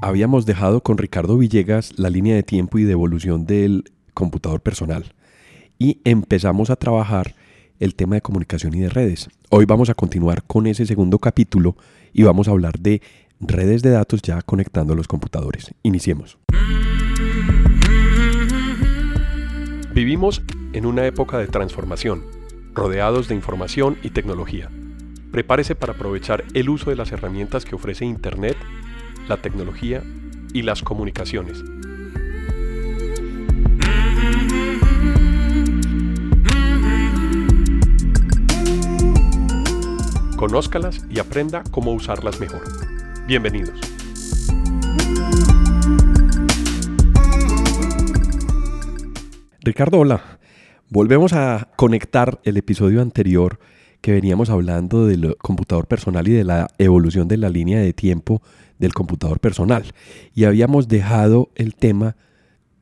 habíamos dejado con Ricardo Villegas la línea de tiempo y de evolución del computador personal y empezamos a trabajar el tema de comunicación y de redes. Hoy vamos a continuar con ese segundo capítulo y vamos a hablar de redes de datos ya conectando los computadores. Iniciemos. Vivimos en una época de transformación, rodeados de información y tecnología. Prepárese para aprovechar el uso de las herramientas que ofrece Internet, la tecnología y las comunicaciones. Conózcalas y aprenda cómo usarlas mejor. Bienvenidos. Ricardo, hola. Volvemos a conectar el episodio anterior que veníamos hablando del computador personal y de la evolución de la línea de tiempo del computador personal. Y habíamos dejado el tema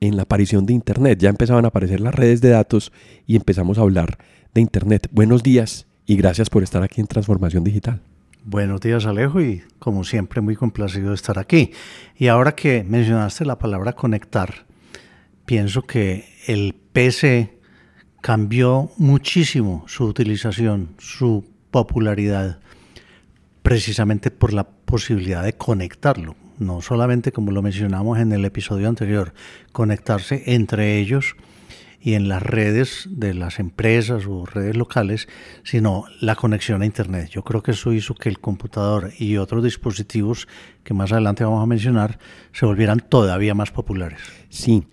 en la aparición de Internet. Ya empezaban a aparecer las redes de datos y empezamos a hablar de Internet. Buenos días y gracias por estar aquí en Transformación Digital. Buenos días Alejo y como siempre muy complacido de estar aquí. Y ahora que mencionaste la palabra conectar, pienso que el PC cambió muchísimo su utilización, su popularidad, precisamente por la posibilidad de conectarlo. No solamente como lo mencionamos en el episodio anterior, conectarse entre ellos y en las redes de las empresas o redes locales, sino la conexión a Internet. Yo creo que eso hizo que el computador y otros dispositivos que más adelante vamos a mencionar se volvieran todavía más populares. Sí,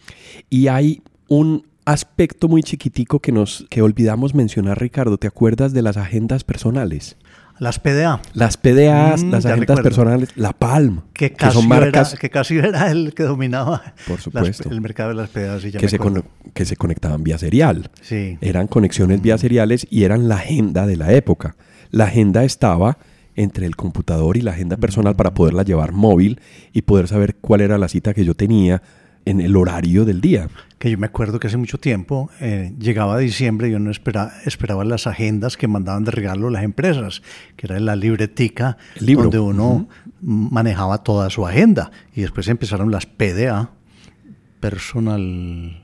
y hay un aspecto muy chiquitico que nos que olvidamos mencionar, Ricardo. ¿Te acuerdas de las agendas personales? Las PDA. Las PDA, mm, las agendas personales, la Palm. Que, casi son marcas. Era, que casi era el que dominaba por supuesto. el mercado de las PDA. que, se que se conectaban vía serial. Sí. Eran conexiones vía seriales y eran la agenda de la época. La agenda estaba entre el computador y la agenda personal para poderla llevar móvil y poder saber cuál era la cita que yo tenía en el horario del día. Que yo me acuerdo que hace mucho tiempo eh, llegaba diciembre y yo no esperaba, esperaba las agendas que mandaban de regalo las empresas, que era la libretica donde uno manejaba toda su agenda. Y después empezaron las PDA, Personal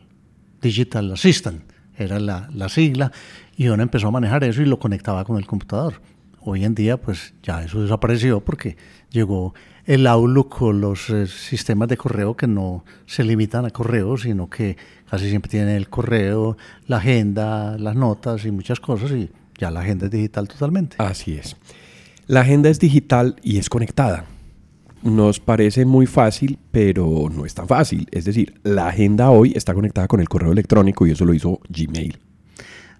Digital Assistant, era la, la sigla, y uno empezó a manejar eso y lo conectaba con el computador. Hoy en día, pues ya eso desapareció porque llegó el Outlook o los eh, sistemas de correo que no se limitan a correo, sino que casi siempre tienen el correo, la agenda, las notas y muchas cosas y ya la agenda es digital totalmente. Así es. La agenda es digital y es conectada. Nos parece muy fácil, pero no es tan fácil. Es decir, la agenda hoy está conectada con el correo electrónico y eso lo hizo Gmail.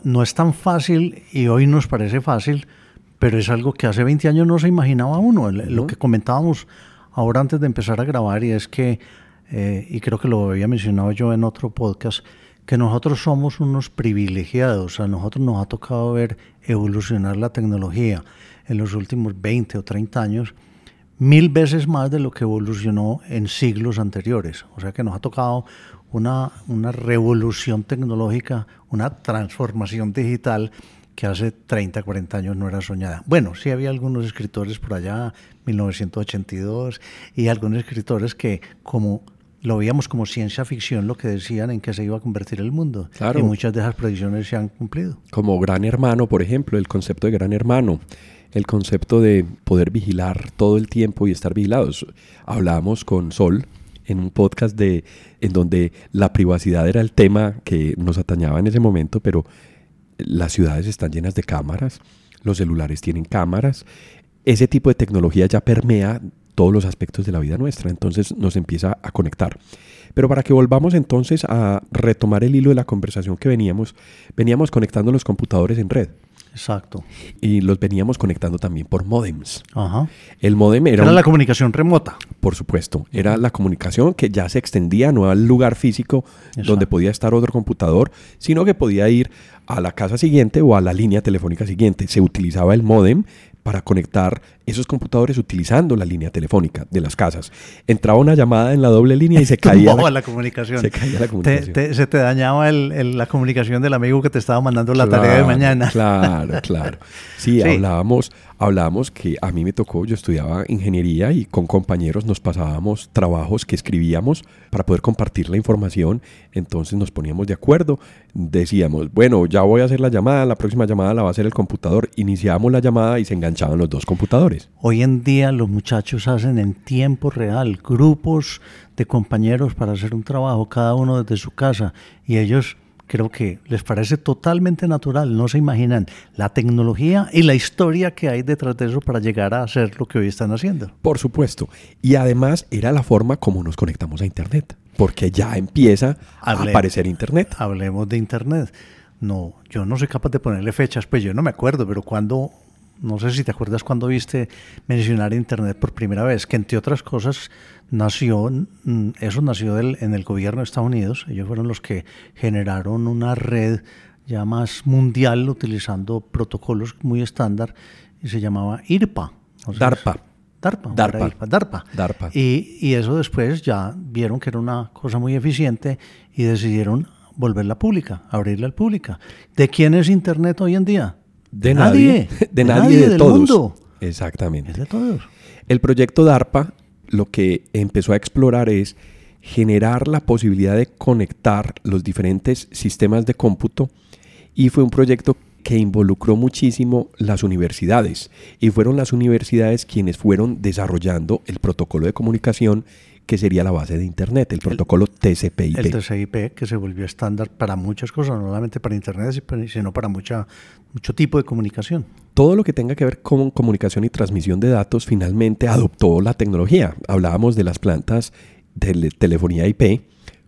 No es tan fácil y hoy nos parece fácil pero es algo que hace 20 años no se imaginaba uno. Lo que comentábamos ahora antes de empezar a grabar y es que, eh, y creo que lo había mencionado yo en otro podcast, que nosotros somos unos privilegiados, a nosotros nos ha tocado ver evolucionar la tecnología en los últimos 20 o 30 años mil veces más de lo que evolucionó en siglos anteriores. O sea que nos ha tocado una, una revolución tecnológica, una transformación digital que hace 30, 40 años no era soñada. Bueno, sí había algunos escritores por allá, 1982, y algunos escritores que como lo veíamos como ciencia ficción lo que decían en que se iba a convertir el mundo. Claro. Y muchas de esas predicciones se han cumplido. Como gran hermano, por ejemplo, el concepto de gran hermano, el concepto de poder vigilar todo el tiempo y estar vigilados. Hablábamos con Sol en un podcast de en donde la privacidad era el tema que nos atañaba en ese momento, pero las ciudades están llenas de cámaras, los celulares tienen cámaras, ese tipo de tecnología ya permea todos los aspectos de la vida nuestra, entonces nos empieza a conectar. Pero para que volvamos entonces a retomar el hilo de la conversación que veníamos, veníamos conectando los computadores en red. Exacto. Y los veníamos conectando también por modems. Ajá. El modem era... Era la comunicación remota. Por supuesto. Era la comunicación que ya se extendía no al lugar físico donde podía estar otro computador, sino que podía ir a la casa siguiente o a la línea telefónica siguiente. Se utilizaba el modem para conectar esos computadores utilizando la línea telefónica de las casas. Entraba una llamada en la doble línea y se caía la, comunicación. Se caía la comunicación. se te dañaba la comunicación del amigo que te estaba mandando la tarea de mañana. Claro, claro. Sí, Hablábamos, hablábamos que a mí me tocó, yo estudiaba ingeniería y con compañeros nos pasábamos trabajos que escribíamos para poder compartir la información, entonces nos poníamos de acuerdo, decíamos, bueno, ya voy a hacer la llamada, la próxima llamada la va a hacer el computador, iniciábamos la llamada y se enganchaban los dos computadores. Hoy en día los muchachos hacen en tiempo real grupos de compañeros para hacer un trabajo, cada uno desde su casa, y ellos creo que les parece totalmente natural, no se imaginan la tecnología y la historia que hay detrás de eso para llegar a hacer lo que hoy están haciendo. Por supuesto, y además era la forma como nos conectamos a Internet, porque ya empieza a aparecer Internet. Hablemos de Internet. No, yo no soy capaz de ponerle fechas, pues yo no me acuerdo, pero cuando no sé si te acuerdas cuando viste mencionar Internet por primera vez, que entre otras cosas nació, mm, eso nació en el gobierno de Estados Unidos, ellos fueron los que generaron una red ya más mundial utilizando protocolos muy estándar y se llamaba IRPA. DARPA. DARPA. DARPA. DARPA. DARPA. Y, y eso después ya vieron que era una cosa muy eficiente y decidieron volverla pública, abrirla al pública. ¿De quién es Internet hoy en día? De nadie. De, nadie, de, todos. Exactamente. de todos. El proyecto DARPA lo que empezó a explorar es generar la posibilidad de conectar los diferentes sistemas de cómputo y fue un proyecto que involucró muchísimo las universidades y fueron las universidades quienes fueron desarrollando el protocolo de comunicación que sería la base de Internet, el protocolo TCP/IP. El TCP/IP que se volvió estándar para muchas cosas, no solamente para Internet, sino para mucha, mucho tipo de comunicación. Todo lo que tenga que ver con comunicación y transmisión de datos finalmente adoptó la tecnología. Hablábamos de las plantas de telefonía IP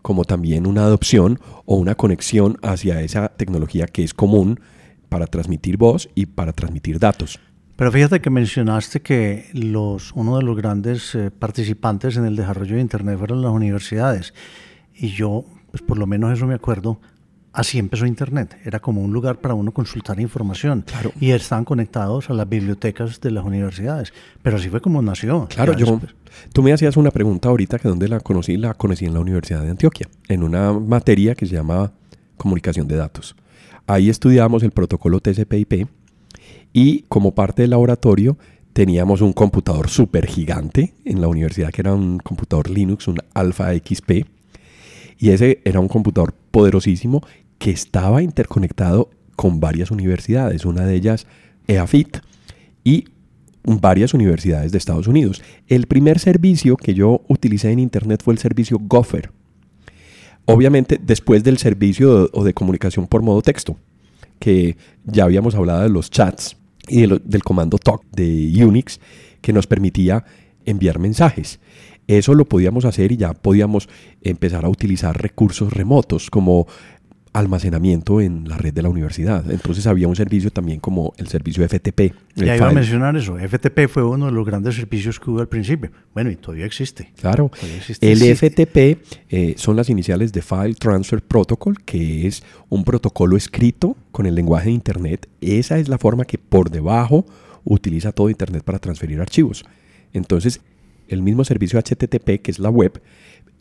como también una adopción o una conexión hacia esa tecnología que es común para transmitir voz y para transmitir datos. Pero fíjate que mencionaste que los, uno de los grandes eh, participantes en el desarrollo de Internet fueron las universidades. Y yo, pues por lo menos eso me acuerdo, así empezó Internet. Era como un lugar para uno consultar información. Claro. Y estaban conectados a las bibliotecas de las universidades. Pero así fue como nació. Claro, yo, tú me hacías una pregunta ahorita que dónde la conocí, la conocí en la Universidad de Antioquia, en una materia que se llama comunicación de datos. Ahí estudiamos el protocolo TCP/IP y como parte del laboratorio teníamos un computador súper gigante en la universidad que era un computador Linux, un Alpha XP. Y ese era un computador poderosísimo que estaba interconectado con varias universidades, una de ellas EAFIT y varias universidades de Estados Unidos. El primer servicio que yo utilicé en Internet fue el servicio Gopher. Obviamente después del servicio o de comunicación por modo texto, que ya habíamos hablado de los chats y del comando talk de Unix que nos permitía enviar mensajes. Eso lo podíamos hacer y ya podíamos empezar a utilizar recursos remotos como almacenamiento en la red de la universidad. Entonces había un servicio también como el servicio FTP. Ya iba a mencionar eso. FTP fue uno de los grandes servicios que hubo al principio. Bueno, y todavía existe. Claro. el FTP eh, son las iniciales de File Transfer Protocol, que es un protocolo escrito con el lenguaje de Internet. Esa es la forma que por debajo utiliza todo Internet para transferir archivos. Entonces, el mismo servicio HTTP, que es la web,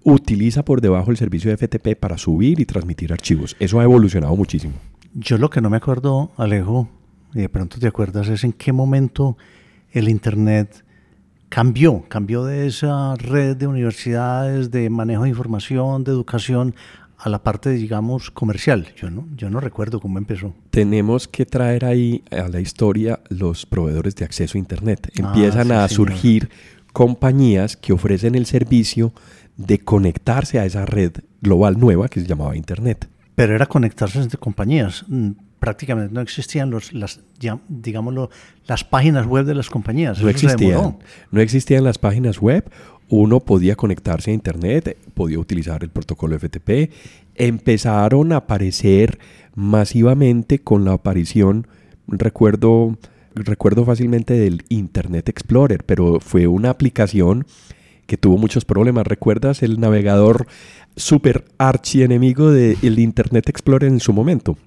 utiliza por debajo el servicio de FTP para subir y transmitir archivos. Eso ha evolucionado muchísimo. Yo lo que no me acuerdo, Alejo, y de pronto te acuerdas, es en qué momento el Internet cambió, cambió de esa red de universidades, de manejo de información, de educación, a la parte, digamos, comercial. Yo no, yo no recuerdo cómo empezó. Tenemos que traer ahí a la historia los proveedores de acceso a Internet. Ah, Empiezan a surgir compañías que ofrecen el servicio de conectarse a esa red global nueva que se llamaba Internet. Pero era conectarse entre compañías. Mm, prácticamente no existían los, las, digámoslo, las páginas web de las compañías. No existían. No existían las páginas web. Uno podía conectarse a Internet, podía utilizar el protocolo FTP. Empezaron a aparecer masivamente con la aparición, recuerdo, recuerdo fácilmente del Internet Explorer, pero fue una aplicación que tuvo muchos problemas. ¿Recuerdas el navegador super archienemigo del Internet Explorer en su momento?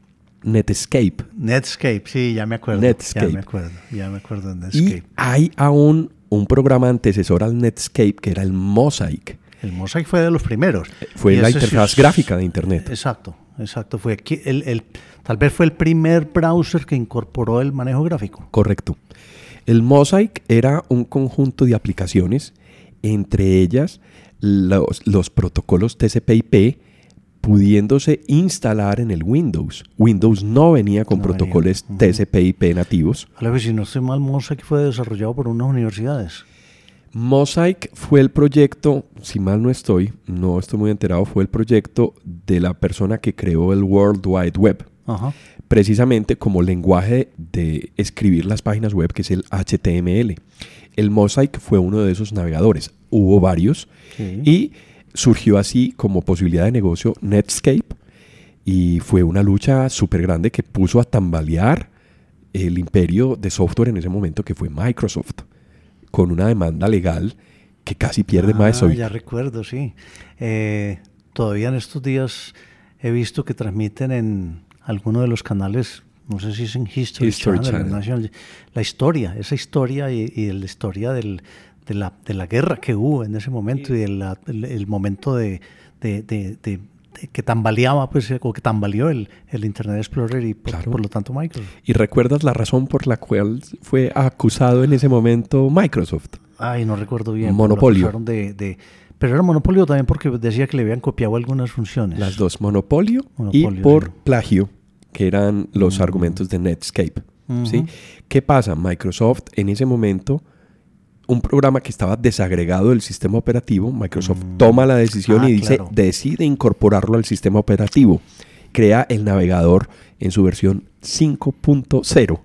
Netscape. Netscape, sí, ya me acuerdo. Netscape. Ya me acuerdo, ya me acuerdo de Netscape. Y hay aún un programa antecesor al Netscape que era el Mosaic. El Mosaic fue de los primeros. Fue la interfaz gráfica de Internet. Exacto, exacto. Fue el, el, tal vez fue el primer browser que incorporó el manejo gráfico. Correcto. El Mosaic era un conjunto de aplicaciones, entre ellas los, los protocolos TCP/IP pudiéndose instalar en el Windows. Windows no venía con protocolos TCP/IP nativos. A si no estoy mal, Mosaic fue desarrollado por unas universidades. Mosaic fue el proyecto, si mal no estoy, no estoy muy enterado, fue el proyecto de la persona que creó el World Wide Web. Precisamente como lenguaje de escribir las páginas web, que es el HTML. El Mosaic fue uno de esos navegadores. Hubo varios. Y surgió así como posibilidad de negocio Netscape y fue una lucha súper grande que puso a tambalear el imperio de software en ese momento que fue Microsoft, con una demanda legal que casi pierde ah, más hoy. Ya recuerdo, sí. Eh, todavía en estos días he visto que transmiten en alguno de los canales, no sé si es en History, Channel, la historia, esa historia y, y la historia del, de la, de la guerra que hubo en ese momento y el, el, momento de, de, que tambaleaba, pues, o que tambaleó el, el Internet Explorer y por, lo tanto Microsoft. ¿Y recuerdas la razón por la cual fue acusado en ese momento Microsoft? Ay, no recuerdo bien. Monopolio. De, pero era monopolio también porque decía que le habían copiado algunas funciones. Las dos, monopolio, y por plagio, que eran los mm. argumentos de Netscape. ¿sí? ¿Qué pasa? Microsoft en ese momento un programa que estaba desagregado del sistema operativo, Microsoft mm. toma la decisión ah, y dice, decide incorporarlo al sistema operativo. Crea el navegador en su versión 5.0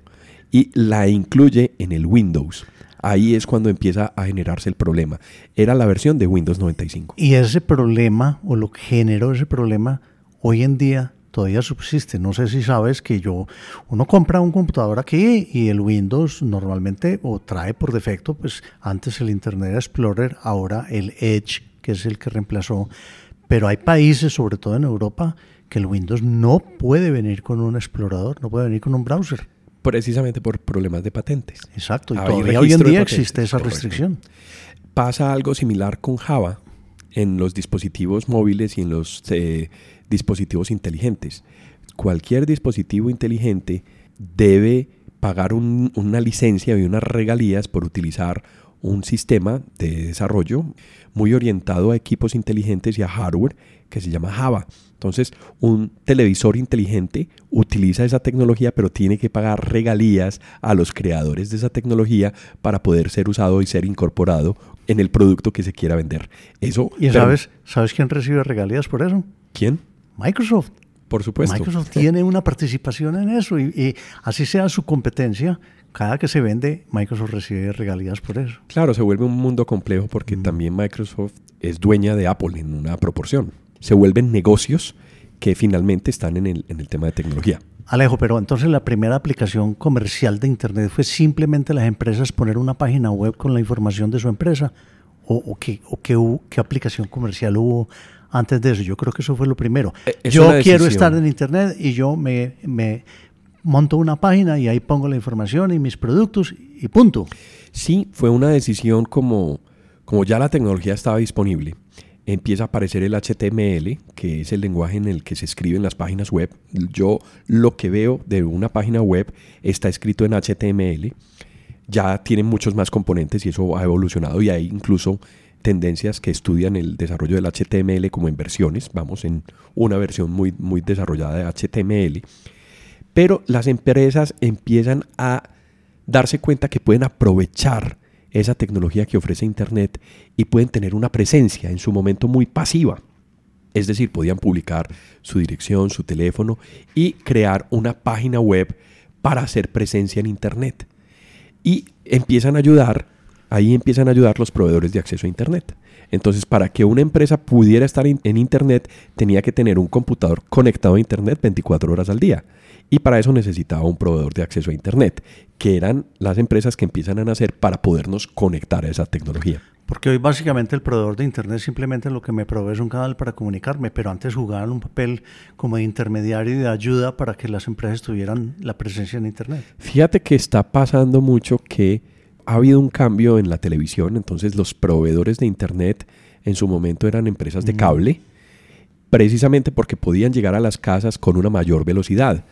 y la incluye en el Windows. Ahí es cuando empieza a generarse el problema. Era la versión de Windows 95. Y ese problema, o lo que generó ese problema, hoy en día todavía subsiste. No sé si sabes que yo, uno compra un computador aquí y el Windows normalmente o trae por defecto, pues antes el Internet Explorer, ahora el Edge, que es el que reemplazó. Pero hay países, sobre todo en Europa, que el Windows no puede venir con un explorador, no puede venir con un browser. Precisamente por problemas de patentes. Exacto, y todavía hoy en día existe esa restricción. Pasa algo similar con Java en los dispositivos móviles y en los eh, dispositivos inteligentes. Cualquier dispositivo inteligente debe pagar una licencia y unas regalías por utilizar un sistema de desarrollo muy orientado a equipos inteligentes y a hardware que se llama Java. Entonces, un televisor inteligente utiliza esa tecnología, pero tiene que pagar regalías a los creadores de esa tecnología para poder ser usado y ser incorporado en el producto que se quiera vender. Eso, ¿Y sabes, sabes quién recibe regalías por eso? ¿Quién? Microsoft. Por supuesto. Microsoft tiene una participación en eso y, así sea su competencia, cada que se vende, Microsoft recibe regalías por eso. Claro, se vuelve un mundo complejo porque mm. también Microsoft es dueña de Apple en una proporción. Se vuelven negocios que finalmente están en el, en el tema de tecnología. Alejo, pero entonces la primera aplicación comercial de Internet fue simplemente las empresas poner una página web con la información de su empresa. ¿O, qué, o qué, qué aplicación comercial hubo antes de eso. Yo creo que eso fue lo primero. Eh, yo quiero estar en Internet y yo me, me, monto una página y ahí pongo la información y mis productos y punto. Sí, fue una decisión como, como ya la tecnología estaba disponible. Empieza a aparecer el HTML, que es el lenguaje en el que se escriben las páginas web. Yo lo que veo de una página web está escrito en HTML. Ya tiene muchos más componentes y eso ha evolucionado y hay incluso tendencias que estudian el desarrollo del HTML como en versiones, vamos en una versión muy, muy desarrollada de HTML, pero las empresas empiezan a darse cuenta que pueden aprovechar esa tecnología que ofrece Internet y pueden tener una presencia en su momento muy pasiva. Es decir, podían publicar su dirección, su teléfono y crear una página web para hacer presencia en Internet. Y empiezan a ayudar ahí empiezan a ayudar los proveedores de acceso a Internet. Entonces, para que una empresa pudiera estar en Internet, tenía que tener un computador conectado a Internet 24 horas al día. Y para eso necesitaba un proveedor de acceso a Internet, que eran las empresas que empiezan a nacer para podernos conectar a esa tecnología. Porque hoy básicamente el proveedor de Internet simplemente lo que me provee es un canal para comunicarme, pero antes jugaban un papel como de intermediario y de ayuda para que las empresas tuvieran la presencia en Internet. Fíjate que está pasando mucho que ha habido un cambio en la televisión, entonces los proveedores de Internet en su momento eran empresas de cable, precisamente porque podían llegar a las casas con una mayor velocidad.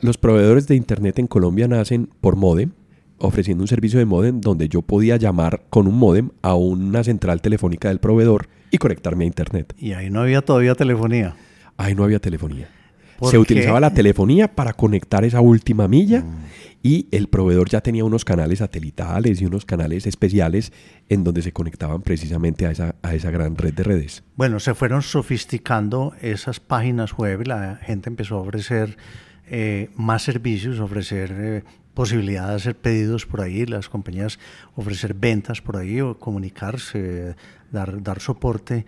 Los proveedores de Internet en Colombia nacen por modem, ofreciendo un servicio de modem donde yo podía llamar con un modem a una central telefónica del proveedor y conectarme a internet. Y ahí no había todavía telefonía. Ahí no había telefonía. Se utilizaba la telefonía para conectar esa última milla mm. y el proveedor ya tenía unos canales satelitales y unos canales especiales en donde se conectaban precisamente a esa, a esa gran red de redes. Bueno, se fueron sofisticando esas páginas web, la gente empezó a ofrecer eh, más servicios, ofrecer eh, posibilidad de hacer pedidos por ahí, las compañías ofrecer ventas por ahí o comunicarse, dar, dar soporte,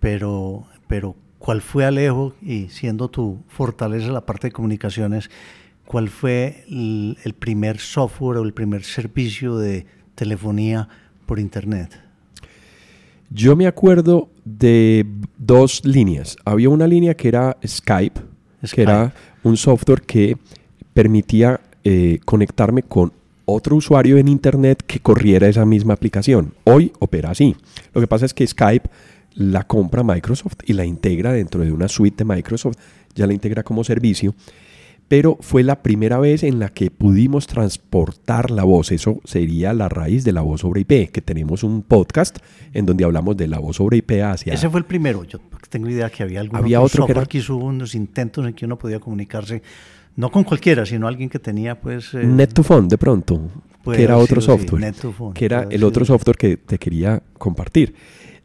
pero, pero ¿cuál fue Alejo y siendo tu fortaleza la parte de comunicaciones, cuál fue el, el primer software o el primer servicio de telefonía por internet? Yo me acuerdo de dos líneas. Había una línea que era Skype, Skype. que era un software que permitía eh, conectarme con otro usuario en Internet que corriera esa misma aplicación. Hoy opera así. Lo que pasa es que Skype la compra Microsoft y la integra dentro de una suite de Microsoft, ya la integra como servicio, pero fue la primera vez en la que pudimos transportar la voz. Eso sería la raíz de la voz sobre IP, que tenemos un podcast en donde hablamos de la voz sobre IP hacia... Ese fue el primero. Yo tengo idea que había algún había otro, que, era... que hizo unos intentos en que uno podía comunicarse no con cualquiera, sino alguien que tenía pues... Eh, Net2Phone de pronto, que era otro software, que era el otro software que te quería compartir.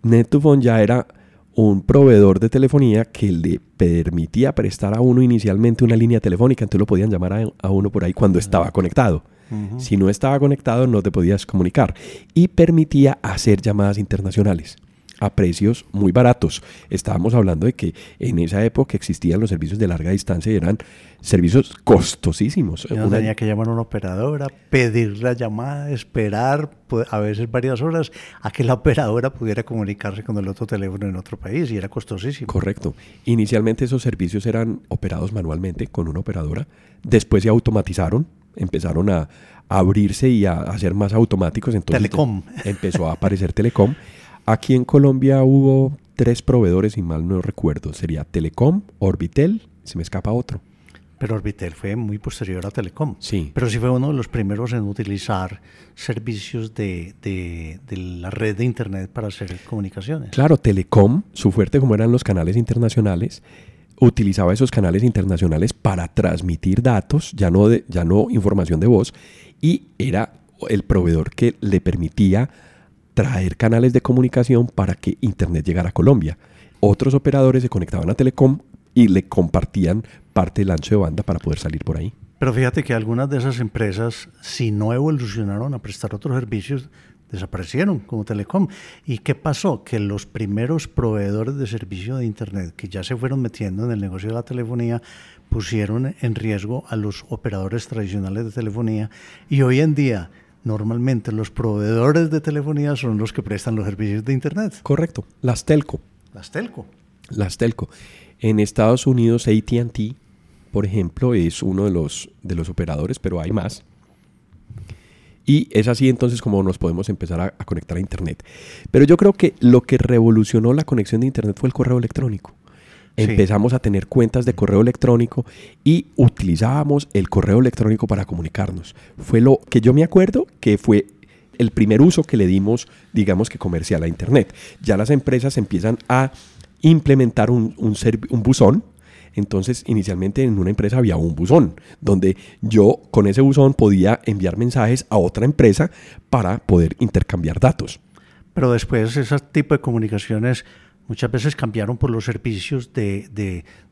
Net2Phone ya era un proveedor de telefonía que le permitía prestar a uno inicialmente una línea telefónica, entonces lo podían llamar a, uno por ahí cuando estaba conectado. Si no estaba conectado no te podías comunicar. Y permitía hacer llamadas internacionales a precios muy baratos. Estábamos hablando de que en esa época existían los servicios de larga distancia y eran servicios costosísimos. Uno tenía que llamar a una operadora, pedir la llamada, esperar a veces varias horas a que la operadora pudiera comunicarse con el otro teléfono en otro país y era costosísimo. Correcto. Inicialmente esos servicios eran operados manualmente con una operadora, después se automatizaron, empezaron a abrirse y a, a ser más automáticos. Entonces Telecom. Empezó a aparecer Telecom. Aquí en Colombia hubo tres proveedores, y mal no recuerdo. Sería Telecom, Orbitel, se me escapa otro. Pero Orbitel fue muy posterior a Telecom. Sí. Pero sí fue uno de los primeros en utilizar servicios de, de, la red de Internet para hacer comunicaciones. Claro, Telecom, su fuerte como eran los canales internacionales, utilizaba esos canales internacionales para transmitir datos, ya no, de, ya no información de voz, y era el proveedor que le permitía traer canales de comunicación para que Internet llegara a Colombia. Otros operadores se conectaban a Telecom y le compartían parte del ancho de banda para poder salir por ahí. Pero fíjate que algunas de esas empresas, si no evolucionaron a prestar otros servicios, desaparecieron como Telecom. ¿Y qué pasó? Que los primeros proveedores de servicio de Internet que ya se fueron metiendo en el negocio de la telefonía pusieron en riesgo a los operadores tradicionales de telefonía y hoy en día normalmente los proveedores de telefonía son los que prestan los servicios de Internet. Correcto, las telco. Las telco. Las telco. En Estados Unidos, ATT, por ejemplo, es uno de los, de los operadores, pero hay más. Y es así entonces como nos podemos empezar a, a, conectar a Internet. Pero yo creo que lo que revolucionó la conexión de Internet fue el correo electrónico empezamos a tener cuentas de correo electrónico y utilizábamos el correo electrónico para comunicarnos. Fue lo que yo me acuerdo que fue el primer uso que le dimos, digamos que comercial a Internet. Ya las empresas empiezan a implementar un, un, un buzón. Entonces, inicialmente en una empresa había un buzón, donde yo con ese buzón podía enviar mensajes a otra empresa para poder intercambiar datos. Pero después ese tipo de comunicaciones muchas veces cambiaron por los servicios de,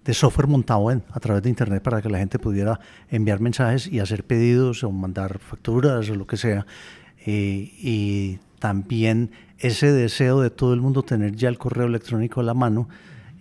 de, software montado a través de Internet para que la gente pudiera enviar mensajes y hacer pedidos o mandar facturas o lo que sea. Eh, y también ese deseo de todo el mundo tener ya el correo electrónico a la mano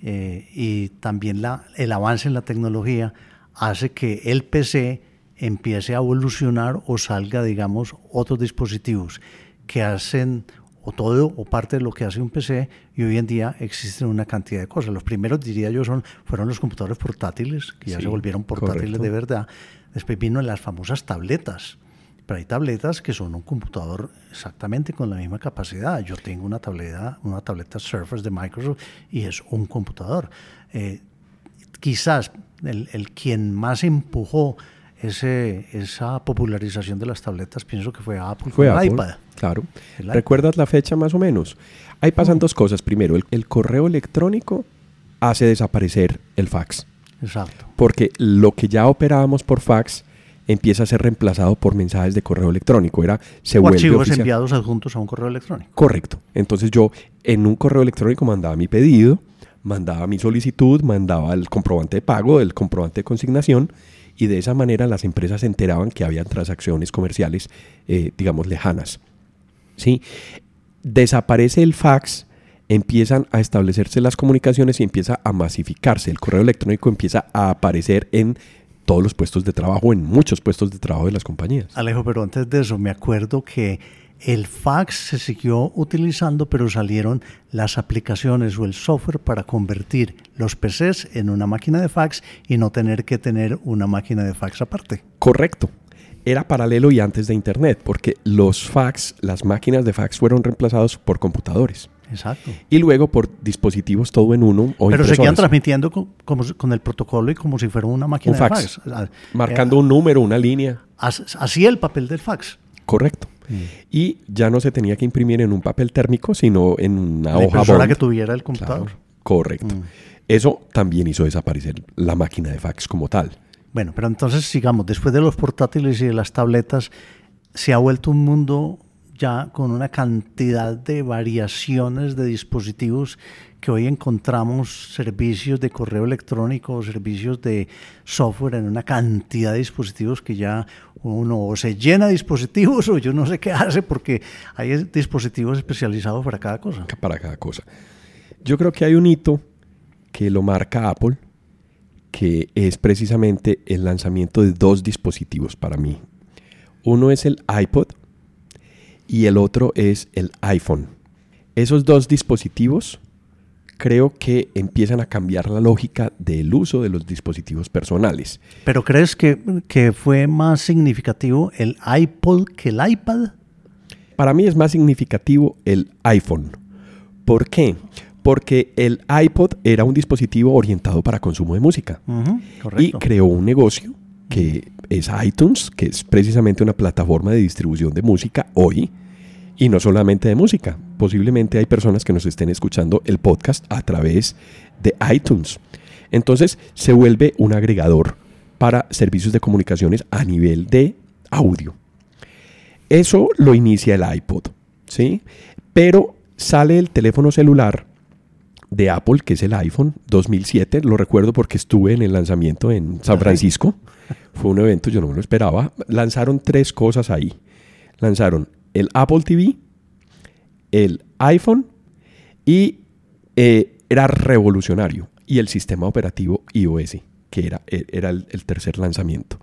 eh, y también la, el avance en la tecnología hace que el PC empiece a evolucionar o salga, digamos, otros dispositivos que hacen o todo o parte de lo que hace un PC y hoy en día existen una cantidad de cosas. Los primeros, diría yo, son, fueron los computadores portátiles, que ya se volvieron portátiles de verdad. Después vino las famosas tabletas. Pero hay tabletas que son un computador exactamente con la misma capacidad. Yo tengo una tableta, una tableta Surface de Microsoft y es un computador. Eh, quizás el, el, quien más empujó ese, esa popularización de las tabletas, pienso que fue Apple, fue el iPad. Claro. ¿Recuerdas la fecha más o menos? Ahí pasan dos cosas. Primero, el, correo electrónico hace desaparecer el fax. Exacto. Porque lo que ya operábamos por fax empieza a ser reemplazado por mensajes de correo electrónico. Era, se o archivos enviados adjuntos a un correo electrónico. Correcto. Entonces yo en un correo electrónico mandaba mi pedido, mandaba mi solicitud, mandaba el comprobante de pago, el comprobante de consignación y de esa manera las empresas se enteraban que había transacciones comerciales, eh, digamos, lejanas. ¿Sí? Desaparece el fax, empiezan a establecerse las comunicaciones y empieza a masificarse. El correo electrónico empieza a aparecer en todos los puestos de trabajo, en muchos puestos de trabajo de las compañías. Alejo, pero antes de eso, me acuerdo que el fax se siguió utilizando, pero salieron las aplicaciones o el software para convertir los PCs en una máquina de fax y no tener que tener una máquina de fax aparte. Correcto. Era paralelo y antes de Internet, porque los fax, las máquinas de fax fueron reemplazados por computadores. Exacto. Y luego por dispositivos todo en uno. O Pero seguían transmitiendo con, como, con el protocolo y como si fuera una máquina de fax. Marcando un número, una línea. Así el papel del fax. Correcto. Mm. Y ya no se tenía que imprimir en un papel térmico, sino en una hoja bond. que tuviera el computador. correcto. Mm. Eso también hizo desaparecer la máquina de fax como tal. Bueno, pero entonces sigamos. Después de los portátiles y de las tabletas, se ha vuelto un mundo ya con una cantidad de variaciones de dispositivos que hoy encontramos servicios de correo electrónico, servicios de software en una cantidad de dispositivos que ya uno o se llena de dispositivos o yo no sé qué hace porque hay dispositivos especializados para cada cosa. Para cada cosa. Yo creo que hay un hito que lo marca Apple, que es precisamente el lanzamiento de dos dispositivos para mí. Uno es el iPod y el otro es el iPhone. Esos dos dispositivos creo que empiezan a cambiar la lógica del uso de los dispositivos personales. ¿Pero crees que, fue más significativo el iPod que el iPad? Para mí es más significativo el iPhone. ¿Por qué? Porque el iPod era un dispositivo orientado para consumo de música. y creó un negocio que es iTunes, que es precisamente una plataforma de distribución de música hoy, y no solamente de música. Posiblemente hay personas que nos estén escuchando el podcast a través de iTunes. Entonces se vuelve un agregador para servicios de comunicaciones a nivel de audio. Eso lo inicia el iPod, ¿sí? Pero sale el teléfono celular de Apple, que es el iPhone 2007. Lo recuerdo porque estuve en el lanzamiento en San Francisco. Fue un evento, yo no me lo esperaba. Lanzaron tres cosas ahí. Lanzaron el Apple TV, el iPhone y eh, era revolucionario. Y el sistema operativo iOS, que era, e, era el, tercer lanzamiento.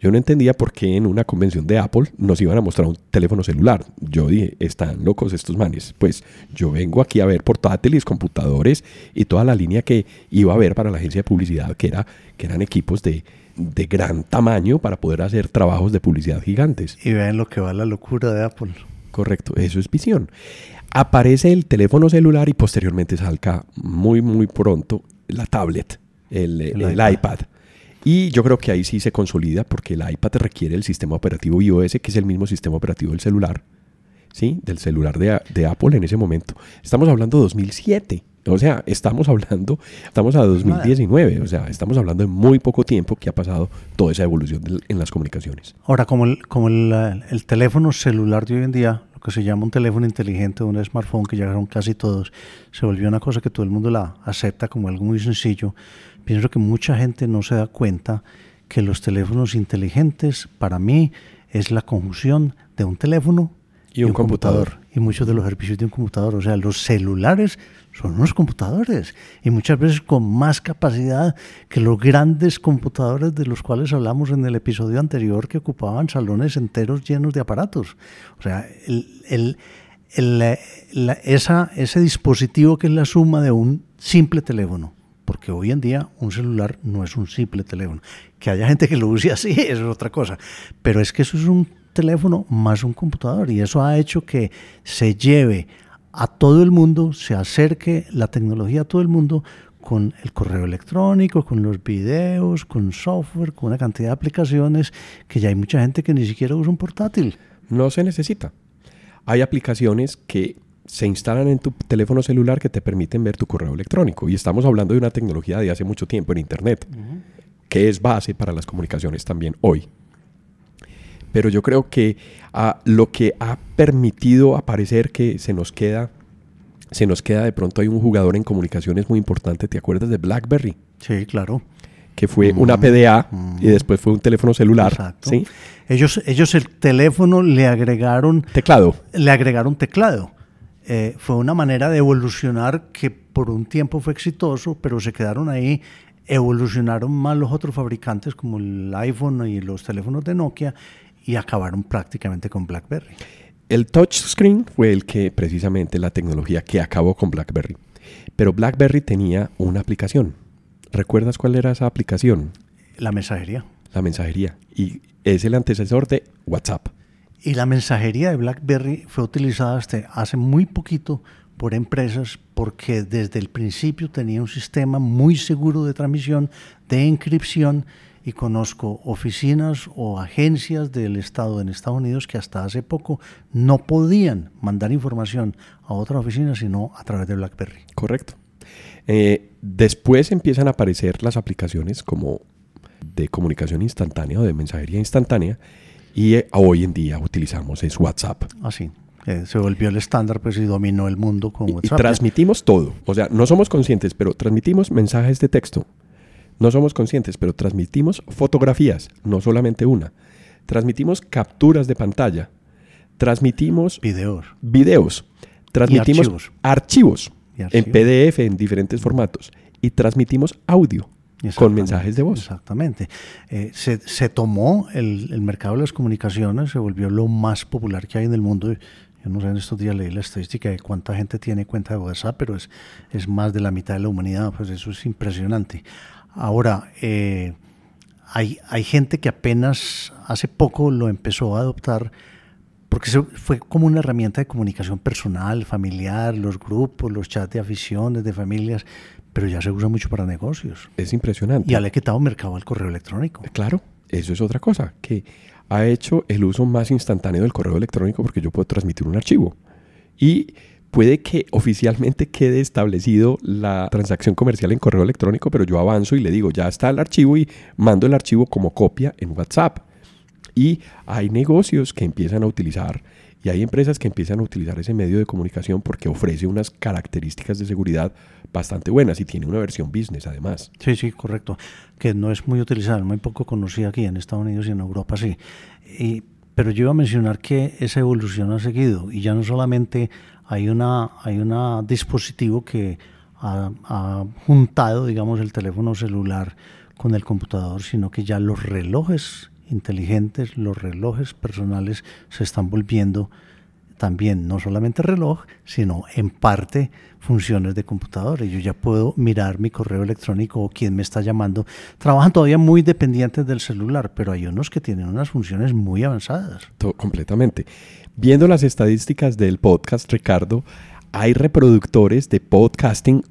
Yo no entendía por qué en una convención de Apple nos iban a mostrar un teléfono celular. Yo dije, están locos estos manes. Pues yo vengo aquí a ver portátiles, computadores y toda la línea que iba a ver para la agencia de publicidad, que, era, que eran equipos de, de gran tamaño para poder hacer trabajos de publicidad gigantes. Y vean lo que va la locura de Apple. Correcto, eso es visión. Aparece el teléfono celular y posteriormente salga muy, muy pronto la tablet, el, iPad. Y yo creo que ahí sí se consolida porque el iPad requiere el sistema operativo iOS, que es el mismo sistema operativo del celular, ¿sí? Del celular de, de Apple en ese momento. Estamos hablando de 2007. O sea, estamos hablando, estamos a 2019, o sea, estamos hablando de muy poco tiempo que ha pasado toda esa evolución en las comunicaciones. Ahora, como, el, como el, teléfono celular de hoy en día, lo que se llama un teléfono inteligente, un smartphone, que llegaron casi todos, se volvió una cosa que todo el mundo la acepta como algo muy sencillo, pienso que mucha gente no se da cuenta que los teléfonos inteligentes, para mí, es la conjunción de un teléfono y un, computador. Y muchos de los servicios de un computador. O sea, los celulares son unos computadores y muchas veces con más capacidad que los grandes computadores de los cuales hablamos en el episodio anterior que ocupaban salones enteros llenos de aparatos. O sea, el, esa, ese dispositivo que es la suma de un simple teléfono. Porque hoy en día un celular no es un simple teléfono. Que haya gente que lo use así, eso es otra cosa. Pero es que eso es un teléfono más un computador y eso ha hecho que se lleve a todo el mundo, se acerque la tecnología a todo el mundo con el correo electrónico, con los videos, con software, con una cantidad de aplicaciones que ya hay mucha gente que ni siquiera usa un portátil. No se necesita. Hay aplicaciones que se instalan en tu teléfono celular que te permiten ver tu correo electrónico. Y estamos hablando de una tecnología de hace mucho tiempo en Internet, que es base para las comunicaciones también hoy. Pero yo creo que ah, lo que ha permitido aparecer que se nos queda, se nos queda de pronto hay un jugador en comunicaciones muy importante. ¿Te acuerdas de BlackBerry? Sí, claro. Que fue una PDA y después fue un teléfono celular. Exacto. Ellos, ellos el teléfono le agregaron teclado. Le agregaron teclado. Eh, fue una manera de evolucionar que por un tiempo fue exitoso, pero se quedaron ahí, evolucionaron más los otros fabricantes como el iPhone y los teléfonos de Nokia y acabaron prácticamente con BlackBerry. El touchscreen fue el que precisamente la tecnología que acabó con BlackBerry. Pero BlackBerry tenía una aplicación. ¿Recuerdas cuál era esa aplicación? La mensajería. La mensajería. Y es el antecesor de WhatsApp. Y la mensajería de BlackBerry fue utilizada hasta hace muy poquito por empresas porque desde el principio tenía un sistema muy seguro de transmisión, de encripción y conozco oficinas o agencias del Estado en Estados Unidos que hasta hace poco no podían mandar información a otra oficina sino a través de BlackBerry. Correcto. Eh, después empiezan a aparecer las aplicaciones como de comunicación instantánea o de mensajería instantánea y eh, hoy en día utilizamos es WhatsApp. Así. Ah, se volvió el estándar pues y dominó el mundo con WhatsApp. Y transmitimos todo. O sea, no somos conscientes, pero transmitimos mensajes de texto. No somos conscientes, pero transmitimos fotografías, no solamente una. Transmitimos capturas de pantalla. Transmitimos videos. Videos. Transmitimos archivos, en PDF en diferentes formatos. Y transmitimos audio con mensajes de voz. Exactamente. Eh, se, se, tomó el, el, mercado de las comunicaciones, se volvió lo más popular que hay en el mundo. Yo no sé, en estos días leí la estadística de cuánta gente tiene cuenta de WhatsApp, pero es, es más de la mitad de la humanidad, pues eso es impresionante. Ahora, eh, hay, hay gente que apenas hace poco lo empezó a adoptar porque fue como una herramienta de comunicación personal, familiar, los grupos, los chats de aficiones, de familias, pero ya se usa mucho para negocios. Es impresionante. Y ya le ha quitado mercado al correo electrónico. Claro, eso es otra cosa, que ha hecho el uso más instantáneo del correo electrónico porque yo puedo transmitir un archivo. Y puede que oficialmente quede establecido la transacción comercial en correo electrónico, pero yo avanzo y le digo, ya está el archivo y mando el archivo como copia en WhatsApp. Y hay negocios que empiezan a utilizar y hay empresas que empiezan a utilizar ese medio de comunicación porque ofrece unas características de seguridad bastante buenas y tiene una versión business además. Sí, sí, correcto. Que no es muy utilizada, muy poco conocida aquí en Estados Unidos y en Europa, sí. Y, pero yo iba a mencionar que esa evolución ha seguido y ya no solamente hay una hay un dispositivo que ha, juntado, digamos, el teléfono celular con el computador, sino que ya los relojes inteligentes, los relojes personales se están volviendo también no solamente reloj, sino en parte funciones de computador. Y yo ya puedo mirar mi correo electrónico o quién me está llamando. Trabajan todavía muy dependientes del celular, pero hay unos que tienen unas funciones muy avanzadas. completamente. Viendo las estadísticas del podcast, Ricardo, hay reproductores de podcasting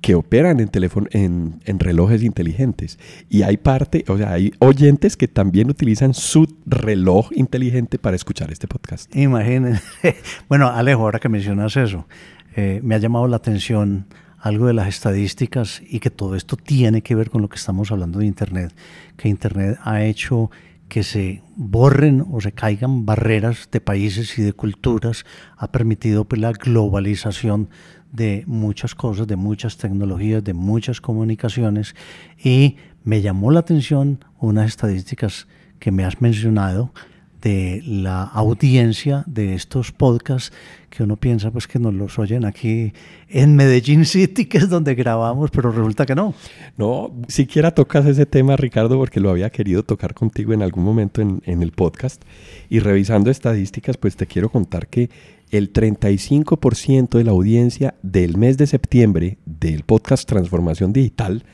que operan en, teléfono, en, relojes inteligentes. Y hay parte, o sea, hay oyentes que también utilizan su reloj inteligente para escuchar este podcast. Imagínense. Bueno, Alejo, ahora que mencionas eso, eh, me ha llamado la atención algo de las estadísticas y que todo esto tiene que ver con lo que estamos hablando de Internet, que Internet ha hecho que se borren o se caigan barreras de países y de culturas, ha permitido pues, la globalización de muchas cosas, de muchas tecnologías, de muchas comunicaciones y me llamó la atención unas estadísticas que me has mencionado de la audiencia de estos podcasts que uno piensa pues que nos los oyen aquí en Medellín City, que es donde grabamos, pero resulta que no. No, siquiera tocas ese tema, Ricardo, porque lo había querido tocar contigo en algún momento en, en el podcast. Y revisando estadísticas, pues te quiero contar que el 35% de la audiencia del mes de septiembre del podcast Transformación Digital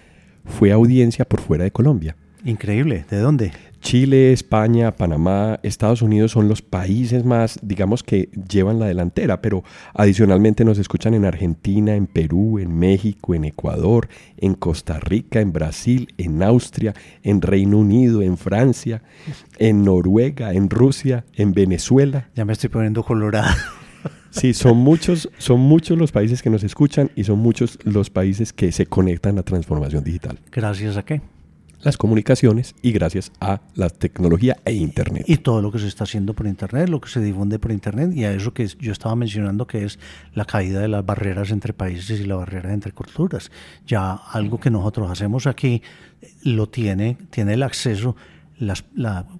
fue audiencia por fuera de Colombia. Increíble. ¿De dónde? Chile, España, Panamá, Estados Unidos son los países más, digamos, que llevan la delantera, pero adicionalmente nos escuchan en Argentina, en Perú, en México, en Ecuador, en Costa Rica, en Brasil, en Austria, en Reino Unido, en Francia, en Noruega, en Rusia, en Venezuela. Ya me estoy poniendo colorada. Sí, son muchos, son muchos los países que nos escuchan y son muchos los países que se conectan a la transformación digital. ¿Gracias a qué? Las comunicaciones y gracias a la tecnología e Internet. Y todo lo que se está haciendo por Internet, lo que se difunde por Internet y a eso que yo estaba mencionando que es la caída de las barreras entre países y la barrera entre culturas. Ya algo que nosotros hacemos aquí lo tiene, tiene el acceso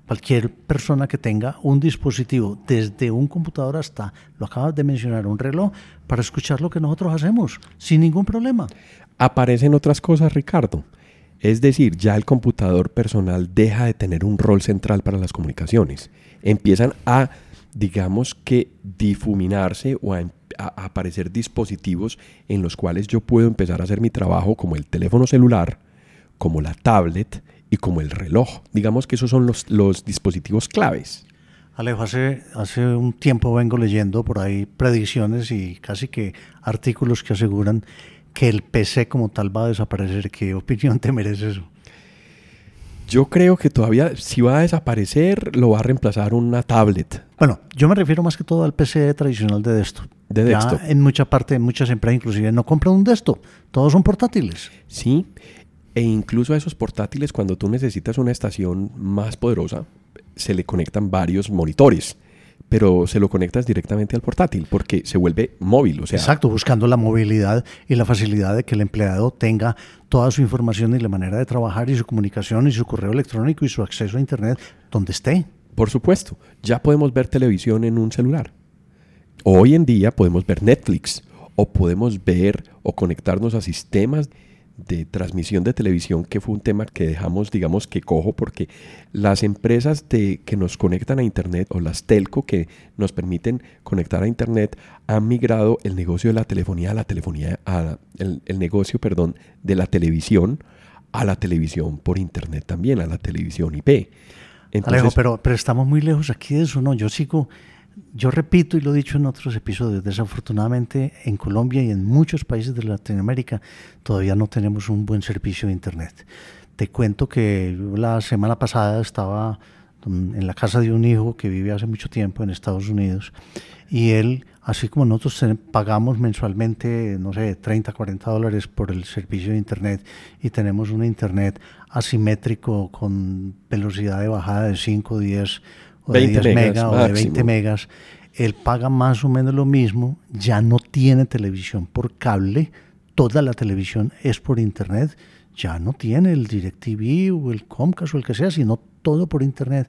cualquier persona que tenga un dispositivo, desde un computador hasta, lo acabas de mencionar, un reloj, para escuchar lo que nosotros hacemos, sin ningún problema. Aparecen otras cosas, Ricardo. Es decir, ya el computador personal deja de tener un rol central para las comunicaciones. Empiezan a, digamos que, difuminarse o a, a aparecer dispositivos en los cuales yo puedo empezar a hacer mi trabajo como el teléfono celular, como la tablet, y como el reloj. Digamos que esos son los, los dispositivos claves. Alejo, hace, hace un tiempo vengo leyendo por ahí predicciones y casi que artículos que aseguran que el PC como tal va a desaparecer. ¿Qué opinión te merece eso? Yo creo que todavía si va a desaparecer lo va a reemplazar una tablet. Bueno, yo me refiero más que todo al PC tradicional de desktop. De desktop. en mucha parte, en muchas empresas inclusive no compran un desktop, todos son portátiles. Sí, e incluso a esos portátiles, cuando tú necesitas una estación más poderosa, se le conectan varios monitores pero se lo conectas directamente al portátil porque se vuelve móvil. O sea, Exacto, buscando la movilidad y la facilidad de que el empleado tenga toda su información y la manera de trabajar y su comunicación y su correo electrónico y su acceso a Internet donde esté. Por supuesto, ya podemos ver televisión en un celular. Hoy en día podemos ver Netflix o podemos ver o conectarnos a sistemas de transmisión de televisión, que fue un tema que dejamos, digamos, que cojo, porque las empresas de, que nos conectan a Internet o las telco que nos permiten conectar a Internet han migrado el negocio de la telefonía a la telefonía, a el, negocio, perdón, de la televisión a la televisión por Internet también, a la televisión IP. Alejo, pero, pero estamos muy lejos aquí de eso, ¿no? Yo sigo yo repito y lo he dicho en otros episodios, desafortunadamente en Colombia y en muchos países de Latinoamérica todavía no tenemos un buen servicio de Internet. Te cuento que la semana pasada estaba en la casa de un hijo que vive hace mucho tiempo en Estados Unidos y él, así como nosotros pagamos mensualmente, no sé, 30, 40 dólares por el servicio de Internet y tenemos un Internet asimétrico con velocidad de bajada de 5, 10 o de 10 megas, o de 20 megas, él paga más o menos lo mismo, ya no tiene televisión por cable, toda la televisión es por internet, ya no tiene el DirecTV o el Comcast o el que sea, sino todo por internet.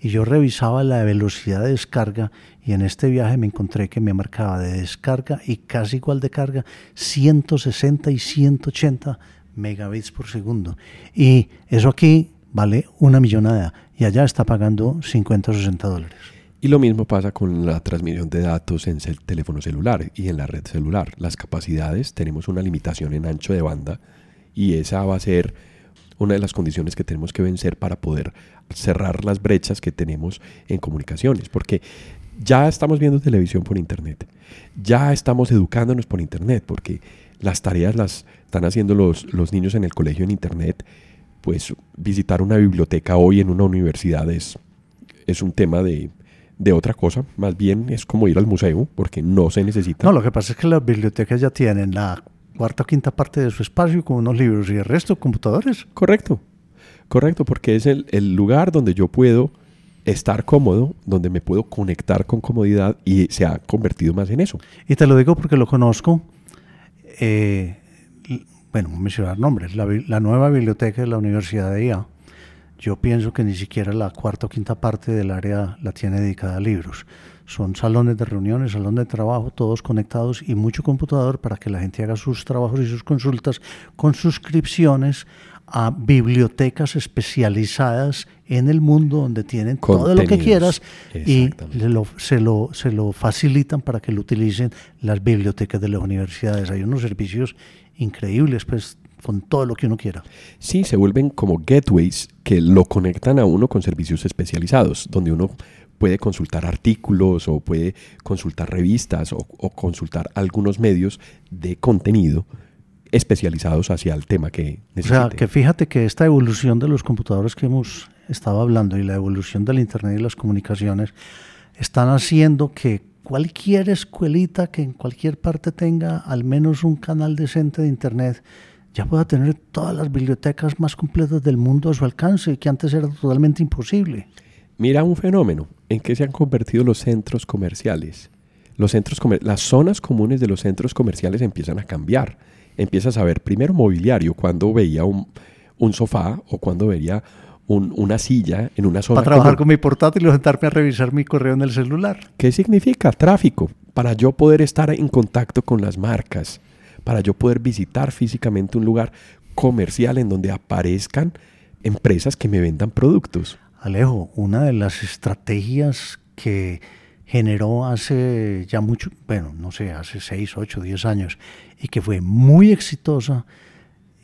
Y yo revisaba la velocidad de descarga y en este viaje me encontré que me marcaba de descarga y casi igual de carga 160 y 180 megabits por segundo. Y eso aquí vale una millonada y allá está pagando 50 o 60 dólares. Y lo mismo pasa con la transmisión de datos en el teléfono celular y en la red celular. Las capacidades, tenemos una limitación en ancho de banda y esa va a ser una de las condiciones que tenemos que vencer para poder cerrar las brechas que tenemos en comunicaciones. Porque ya estamos viendo televisión por Internet, ya estamos educándonos por Internet, porque las tareas las están haciendo los, los niños en el colegio en Internet pues visitar una biblioteca hoy en una universidad es, es un tema de, otra cosa, más bien es como ir al museo, porque no se necesita. No, lo que pasa es que las bibliotecas ya tienen la cuarta o quinta parte de su espacio con unos libros y el resto computadores. Correcto, correcto, porque es el, lugar donde yo puedo estar cómodo, donde me puedo conectar con comodidad y se ha convertido más en eso. Y te lo digo porque lo conozco. Eh, bueno, mencionar nombres, la, nueva biblioteca de la Universidad de IA, yo pienso que ni siquiera la cuarta o quinta parte del área la tiene dedicada a libros. Son salones de reuniones, salones de trabajo, todos conectados y mucho computador para que la gente haga sus trabajos y sus consultas con suscripciones a bibliotecas especializadas en el mundo donde tienen todo lo que quieras y se, lo, se lo facilitan para que lo utilicen las bibliotecas de las universidades. Hay unos servicios increíbles, pues con todo lo que uno quiera. Sí, se vuelven como gateways que lo conectan a uno con servicios especializados, donde uno puede consultar artículos o puede consultar revistas o, consultar algunos medios de contenido especializados hacia el tema que necesite. O sea, que fíjate que esta evolución de los computadores que hemos estado hablando y la evolución del Internet y las comunicaciones están haciendo que cualquier escuelita que en cualquier parte tenga al menos un canal decente de Internet ya pueda tener todas las bibliotecas más completas del mundo a su alcance, que antes era totalmente imposible. Mira un fenómeno en que se han convertido los centros comerciales. Los centros las zonas comunes de los centros comerciales empiezan a cambiar. Empiezas a ver primero mobiliario, cuando veía un, sofá o cuando veía una silla en una zona. Para trabajar con mi portátil y sentarme a revisar mi correo en el celular. ¿Qué significa? Tráfico. Para yo poder estar en contacto con las marcas, para yo poder visitar físicamente un lugar comercial en donde aparezcan empresas que me vendan productos. Alejo, una de las estrategias que generó hace ya mucho, bueno, no sé, hace 6, 8, 10 años, y que fue muy exitosa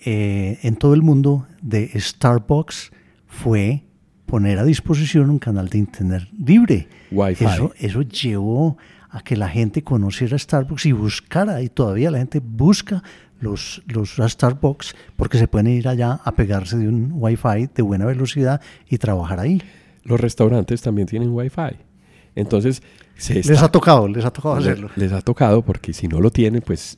eh, en todo el mundo de Starbucks fue poner a disposición un canal de internet libre. Wi-Fi. Eso, eso llevó a que la gente conociera Starbucks y buscara, y todavía la gente busca los, los Starbucks porque se pueden ir allá a pegarse de un Wi-Fi de buena velocidad y trabajar ahí. Los restaurantes también tienen Wi-Fi. Entonces, les ha tocado, les ha tocado hacerlo. Les ha tocado porque si no lo tienen, pues...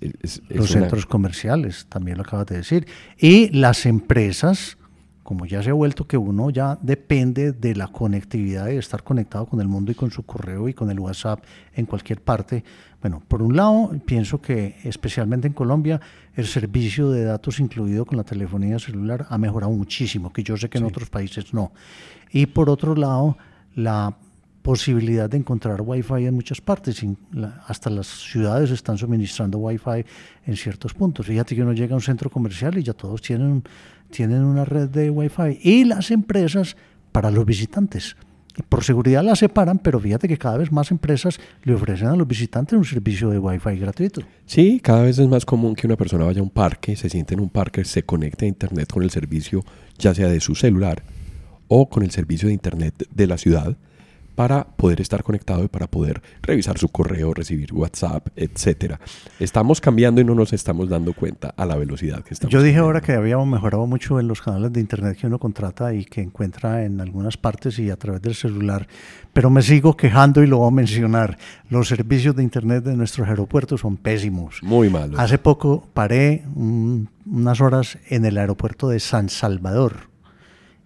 los centros comerciales, también lo acabas de decir. Y las empresas como ya se ha vuelto que uno ya depende de la conectividad, de estar conectado con el mundo y con su correo y con el WhatsApp en cualquier parte. Bueno, por un lado, pienso que especialmente en Colombia el servicio de datos incluido con la telefonía celular ha mejorado muchísimo, que yo sé que en otros países no. Y por otro lado, la posibilidad de encontrar Wi-Fi en muchas partes, hasta las ciudades están suministrando Wi-Fi en ciertos puntos. Fíjate que uno llega a un centro comercial y ya todos tienen tienen una red de Wi-Fi y las empresas para los visitantes. Por seguridad las separan, pero fíjate que cada vez más empresas le ofrecen a los visitantes un servicio de Wi-Fi gratuito. Sí, cada vez es más común que una persona vaya a un parque, se siente en un parque, se conecte a Internet con el servicio, ya sea de su celular o con el servicio de Internet de la ciudad para poder estar conectado y para poder revisar su correo, recibir WhatsApp, etcétera. Estamos cambiando y no nos estamos dando cuenta a la velocidad que estamos. Yo dije ahora que habíamos mejorado mucho en los canales de internet que uno contrata y que encuentra en algunas partes y a través del celular, pero me sigo quejando y lo voy a mencionar. Los servicios de internet de nuestros aeropuertos son pésimos. Muy malos. Hace poco paré unas horas en el aeropuerto de San Salvador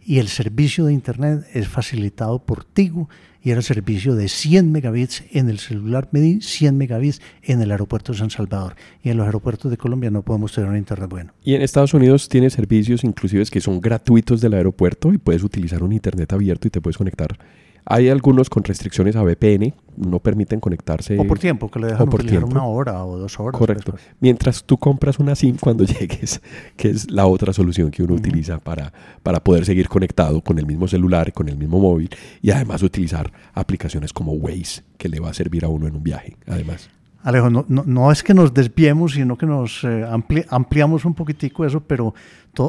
y el servicio de internet es facilitado por Tigo y era servicio de 100 megabits en el celular, medí 100 megabits en el aeropuerto de San Salvador. Y en los aeropuertos de Colombia no podemos tener un internet bueno. Y en Estados Unidos tiene servicios inclusive que son gratuitos del aeropuerto y puedes utilizar un internet abierto y te puedes conectar hay algunos con restricciones a VPN, no permiten conectarse. O por tiempo, que le dejan por utilizar una hora o dos horas. Correcto. Mientras tú compras una SIM cuando llegues, que es la otra solución que uno utiliza para, para poder seguir conectado con el mismo celular, con el mismo móvil y además utilizar aplicaciones como Waze, que le va a servir a uno en un viaje, además. Alejo, no, no, es que nos desviemos, sino que nos eh, ampliamos un poquitico eso, pero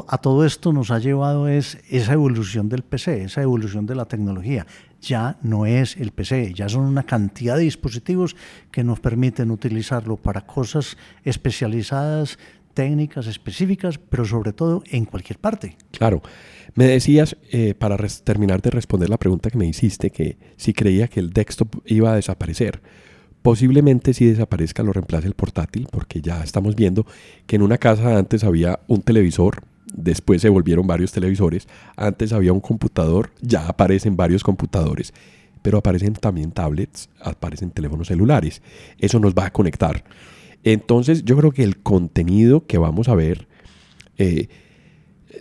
a todo esto nos ha llevado es esa evolución del PC, esa evolución de la tecnología. Ya no es el PC, ya son una cantidad de dispositivos que nos permiten utilizarlo para cosas especializadas, técnicas específicas, pero sobre todo en cualquier parte. Claro. Me decías, eh, para terminar de responder la pregunta que me hiciste, que si creía que el desktop iba a desaparecer. Posiblemente si desaparezca lo reemplace el portátil, porque ya estamos viendo que en una casa antes había un televisor, después se volvieron varios televisores, antes había un computador, ya aparecen varios computadores, pero aparecen también tablets, aparecen teléfonos celulares. Eso nos va a conectar. Entonces yo creo que el contenido que vamos a ver eh,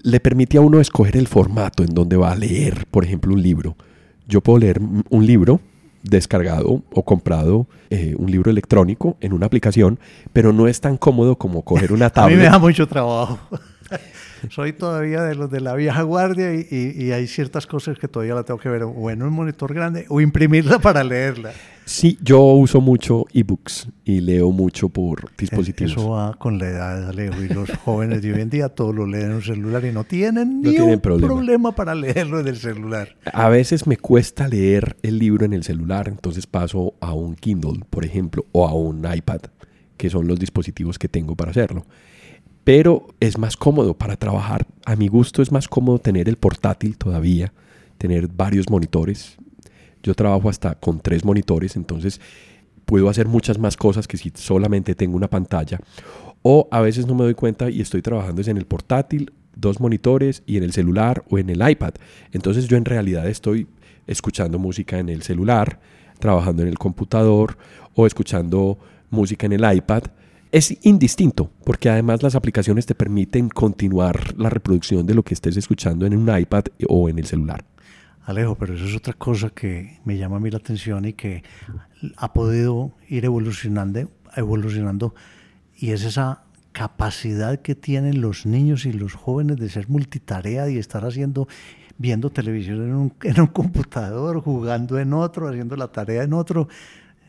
le permite a uno escoger el formato en donde va a leer, por ejemplo, un libro. Yo puedo leer un libro descargado o comprado eh, un libro electrónico en una aplicación, pero no es tan cómodo como coger una tablet. A mí me da mucho trabajo. Soy todavía de los de la vieja guardia y, y, hay ciertas cosas que todavía la tengo que ver o en un monitor grande o imprimirla para leerla. Sí, yo uso mucho ebooks y leo mucho por dispositivos. Eso va con la edad, Alejo, y los jóvenes de hoy en día todo lo leen en un celular y no tienen ni un problema. para leerlo en el celular. A veces me cuesta leer el libro en el celular, entonces paso a un Kindle, por ejemplo, o a un iPad, que son los dispositivos que tengo para hacerlo. Pero es más cómodo para trabajar. A mi gusto es más cómodo tener el portátil todavía, tener varios monitores yo trabajo hasta con tres monitores, entonces puedo hacer muchas más cosas que si solamente tengo una pantalla. O a veces no me doy cuenta y estoy trabajando en el portátil, dos monitores y en el celular o en el iPad. Entonces yo en realidad estoy escuchando música en el celular, trabajando en el computador o escuchando música en el iPad. Es indistinto, porque además las aplicaciones te permiten continuar la reproducción de lo que estés escuchando en un iPad o en el celular. Alejo, pero eso es otra cosa que me llama a mí la atención y que ha podido ir evolucionando, evolucionando y es esa capacidad que tienen los niños y los jóvenes de ser multitarea y estar haciendo, viendo televisión en un, en un computador, jugando en otro, haciendo la tarea en otro.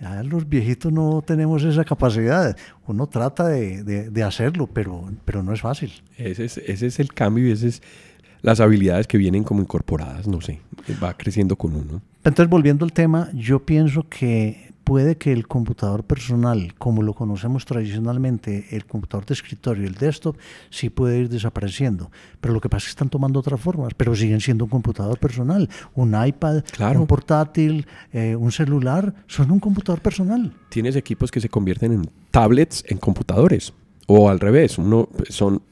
Ya los viejitos no tenemos esa capacidad. Uno trata de, de, de hacerlo, pero, pero no es fácil. Ese es, ese es el cambio y ese es las habilidades que vienen como incorporadas, no sé, va creciendo con uno. Entonces, volviendo al tema, yo pienso que puede que el computador personal, como lo conocemos tradicionalmente, el computador de escritorio, el desktop, sí puede ir desapareciendo. Pero lo que pasa es que están tomando otras formas, pero siguen siendo un computador personal. Un iPad, un portátil, eh, un celular, son un computador personal. Tienes equipos que se convierten en tablets, en computadores. O al revés, uno son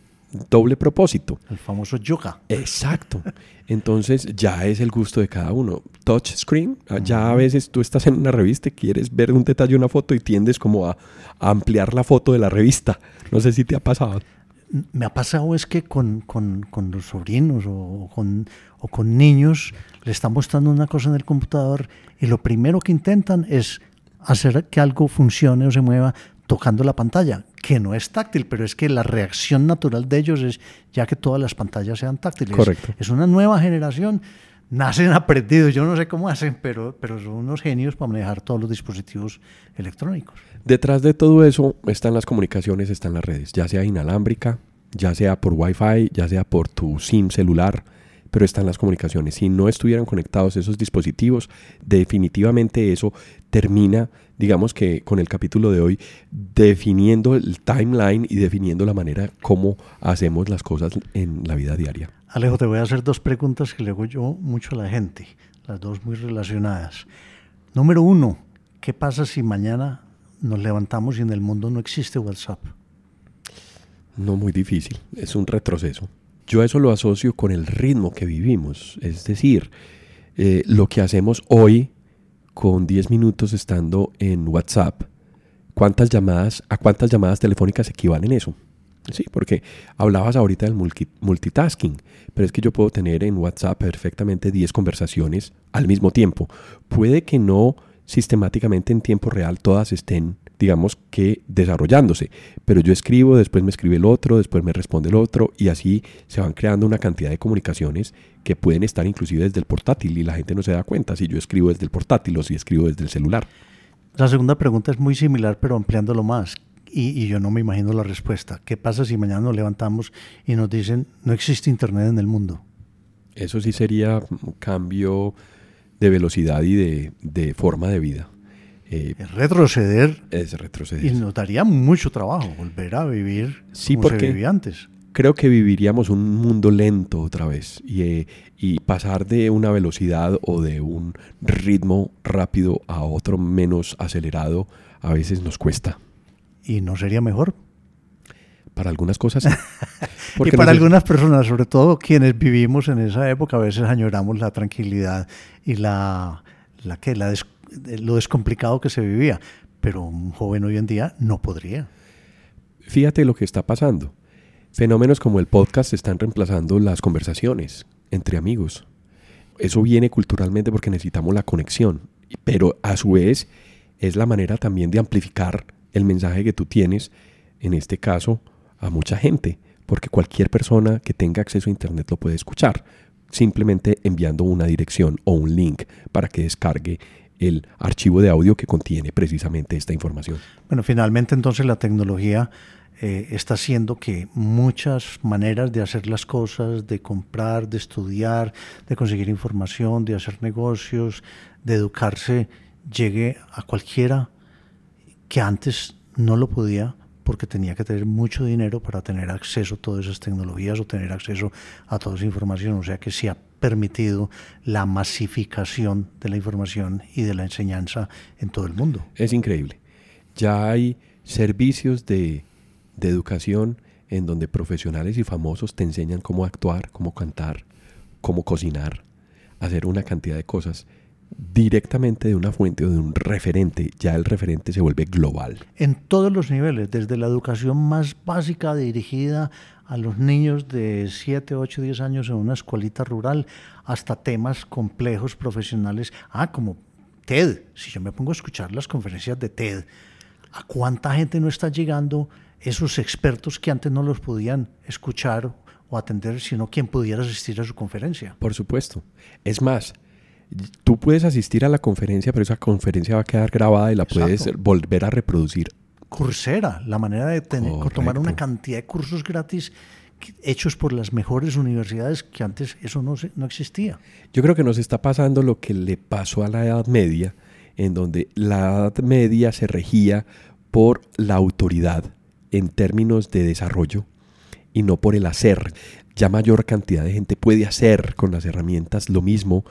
doble propósito. El famoso yoga. Exacto. Entonces ya es el gusto de cada uno. Touch screen, ah, ya a veces tú estás en una revista y quieres ver un detalle, una foto y tiendes como a, ampliar la foto de la revista. No sé si te ha pasado. Me ha pasado es que con, los sobrinos o con, o con niños le están mostrando una cosa en el computador y lo primero que intentan es hacer que algo funcione o se mueva tocando la pantalla, que no es táctil, pero es que la reacción natural de ellos es ya que todas las pantallas sean táctiles. Correcto. Es una nueva generación, nacen aprendidos, yo no sé cómo hacen, pero, pero son unos genios para manejar todos los dispositivos electrónicos. Detrás de todo eso están las comunicaciones, están las redes, ya sea inalámbrica, ya sea por Wi-Fi, ya sea por tu SIM celular, pero están las comunicaciones. Si no estuvieran conectados esos dispositivos, definitivamente eso termina digamos que con el capítulo de hoy, definiendo el timeline y definiendo la manera como hacemos las cosas en la vida diaria. Alejo, te voy a hacer dos preguntas que le hago yo mucho a la gente, las dos muy relacionadas. Número uno, ¿qué pasa si mañana nos levantamos y en el mundo no existe WhatsApp? No muy difícil, es un retroceso. Yo eso lo asocio con el ritmo que vivimos, es decir, eh, lo que hacemos hoy con 10 minutos estando en WhatsApp, ¿cuántas llamadas, ¿a cuántas llamadas telefónicas equivalen eso? Sí, porque hablabas ahorita del multitasking, pero es que yo puedo tener en WhatsApp perfectamente 10 conversaciones al mismo tiempo. Puede que no sistemáticamente en tiempo real todas estén, digamos que desarrollándose, pero yo escribo, después me escribe el otro, después me responde el otro y así se van creando una cantidad de comunicaciones que pueden estar inclusive desde el portátil y la gente no se da cuenta si yo escribo desde el portátil o si escribo desde el celular. La segunda pregunta es muy similar, pero ampliándolo más. Y, y, yo no me imagino la respuesta. ¿Qué pasa si mañana nos levantamos y nos dicen no existe Internet en el mundo? Eso sí sería un cambio de velocidad y de, de forma de vida. Eh, es retroceder. Es retroceder. Y nos daría mucho trabajo volver a vivir sí, como porque, se vivía antes creo que viviríamos un mundo lento otra vez eh, y, pasar de una velocidad o de un ritmo rápido a otro menos acelerado a veces nos cuesta. ¿Y no sería mejor? Para algunas cosas. y para algunas personas, sobre todo quienes vivimos en esa época, a veces añoramos la tranquilidad y la, la, que, la lo descomplicado que se vivía. Pero un joven hoy en día no podría. Fíjate lo que está pasando Fenómenos como el podcast están reemplazando las conversaciones entre amigos. Eso viene culturalmente porque necesitamos la conexión, pero a su vez es la manera también de amplificar el mensaje que tú tienes, en este caso, a mucha gente, porque cualquier persona que tenga acceso a Internet lo puede escuchar, simplemente enviando una dirección o un link para que descargue el archivo de audio que contiene precisamente esta información. Bueno, finalmente entonces la tecnología eh, está haciendo que muchas maneras de hacer las cosas, de comprar, de estudiar, de conseguir información, de hacer negocios, de educarse, llegue a cualquiera que antes no lo podía porque tenía que tener mucho dinero para tener acceso a todas esas tecnologías o tener acceso a toda esa información. O sea que sí ha permitido la masificación de la información y de la enseñanza en todo el mundo. Es increíble. Ya hay servicios de, de educación en donde profesionales y famosos te enseñan cómo actuar, cómo cantar, cómo cocinar, hacer una cantidad de cosas directamente de una fuente o de un referente, ya el referente se vuelve global. En todos los niveles, desde la educación más básica dirigida a los niños de 7, 8, 10 años en una escuelita rural, hasta temas complejos profesionales, ah, como TED, si yo me pongo a escuchar las conferencias de TED, ¿a cuánta gente no está llegando esos expertos que antes no los podían escuchar o atender, sino quien pudiera asistir a su conferencia? Por supuesto. Es más, tú puedes asistir a la conferencia, pero esa conferencia va a quedar grabada y la puedes volver a reproducir. Coursera, la manera de tener, tomar una cantidad de cursos gratis hechos por las mejores universidades que antes eso no, no existía. Yo creo que nos está pasando lo que le pasó a la Edad Media, en donde la Edad Media se regía por la autoridad en términos de desarrollo y no por el hacer. Ya mayor cantidad de gente puede hacer con las herramientas lo mismo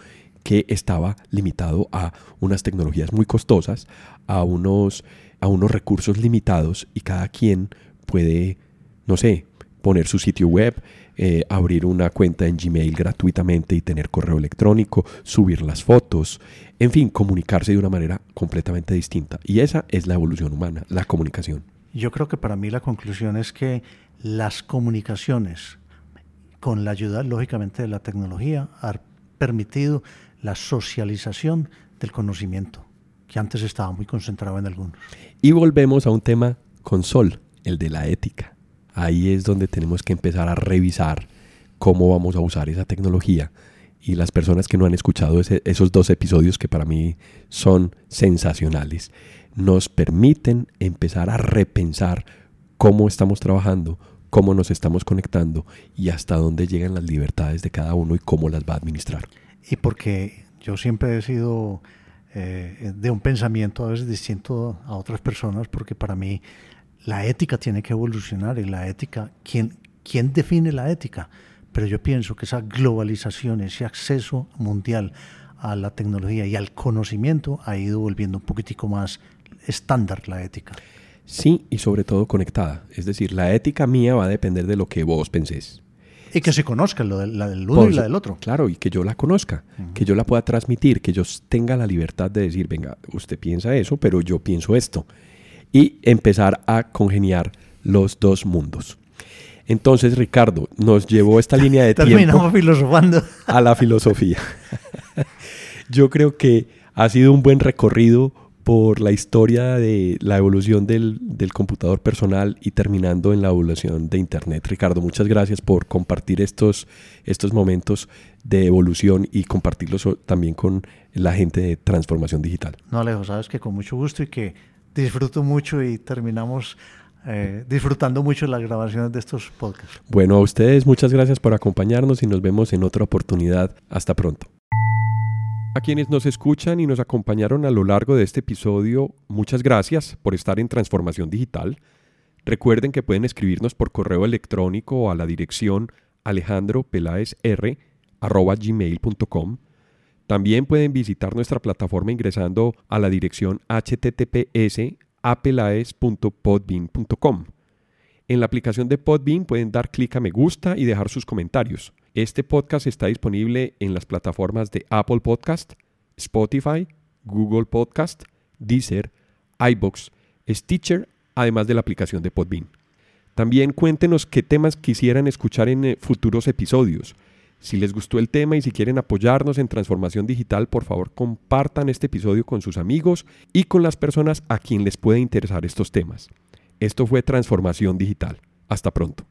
que estaba limitado a unas tecnologías muy costosas, a unos, a unos recursos limitados y cada quien puede, no sé, poner su sitio web, eh, abrir una cuenta en Gmail gratuitamente y tener correo electrónico, subir las fotos, en fin, comunicarse de una manera completamente distinta. Y esa es la evolución humana, la comunicación. Yo creo que para mí la conclusión es que las comunicaciones, con la ayuda lógicamente de la tecnología, han permitido la socialización del conocimiento, que antes estaba muy concentrado en algunos. Y volvemos a un tema con Sol, el de la ética. Ahí es donde tenemos que empezar a revisar cómo vamos a usar esa tecnología. Y las personas que no han escuchado esos dos episodios que para mí son sensacionales, nos permiten empezar a repensar cómo estamos trabajando, cómo nos estamos conectando y hasta dónde llegan las libertades de cada uno y cómo las va a administrar y porque yo siempre he sido eh, de un pensamiento a veces distinto a otras personas, porque para mí la ética tiene que evolucionar y la ética, ¿quién, quién define la ética? Pero yo pienso que esa globalización, ese acceso mundial a la tecnología y al conocimiento ha ido volviendo un poquitico más estándar la ética. Sí, y sobre todo conectada. Es decir, la ética mía va a depender de lo que vos pensés. Y que se conozca lo la del uno y la del otro. Claro, y que yo la conozca, que yo la pueda transmitir, que yo tenga la libertad de decir, venga, usted piensa eso, pero yo pienso esto. Y empezar a congeniar los dos mundos. Entonces, Ricardo, nos llevó esta línea de tiempo filosofando. a la filosofía. yo creo que ha sido un buen recorrido por la historia de la evolución del, computador personal y terminando en la evolución de Internet. Ricardo, muchas gracias por compartir estos, estos momentos de evolución y compartirlos también con la gente de transformación digital. No, Alejo, sabes que con mucho gusto y que disfruto mucho y terminamos eh, disfrutando mucho las grabaciones de estos podcasts. Bueno, a ustedes muchas gracias por acompañarnos y nos vemos en otra oportunidad. Hasta pronto. A quienes nos escuchan y nos acompañaron a lo largo de este episodio, muchas gracias por estar en Transformación Digital. Recuerden que pueden escribirnos por correo electrónico a la dirección alejandropelaesr.gmail.com. También pueden visitar nuestra plataforma ingresando a la dirección https apelaes.podbean.com. En la aplicación de Podbean pueden dar clic a me gusta y dejar sus comentarios. Este podcast está disponible en las plataformas de Apple Podcast, Spotify, Google Podcast, Deezer, iBox, Stitcher, además de la aplicación de Podbean. También cuéntenos qué temas quisieran escuchar en eh, futuros episodios. Si les gustó el tema y si quieren apoyarnos en transformación digital, por favor compartan este episodio con sus amigos y con las personas a quien les puede interesar estos temas. Esto fue Transformación Digital. Hasta pronto.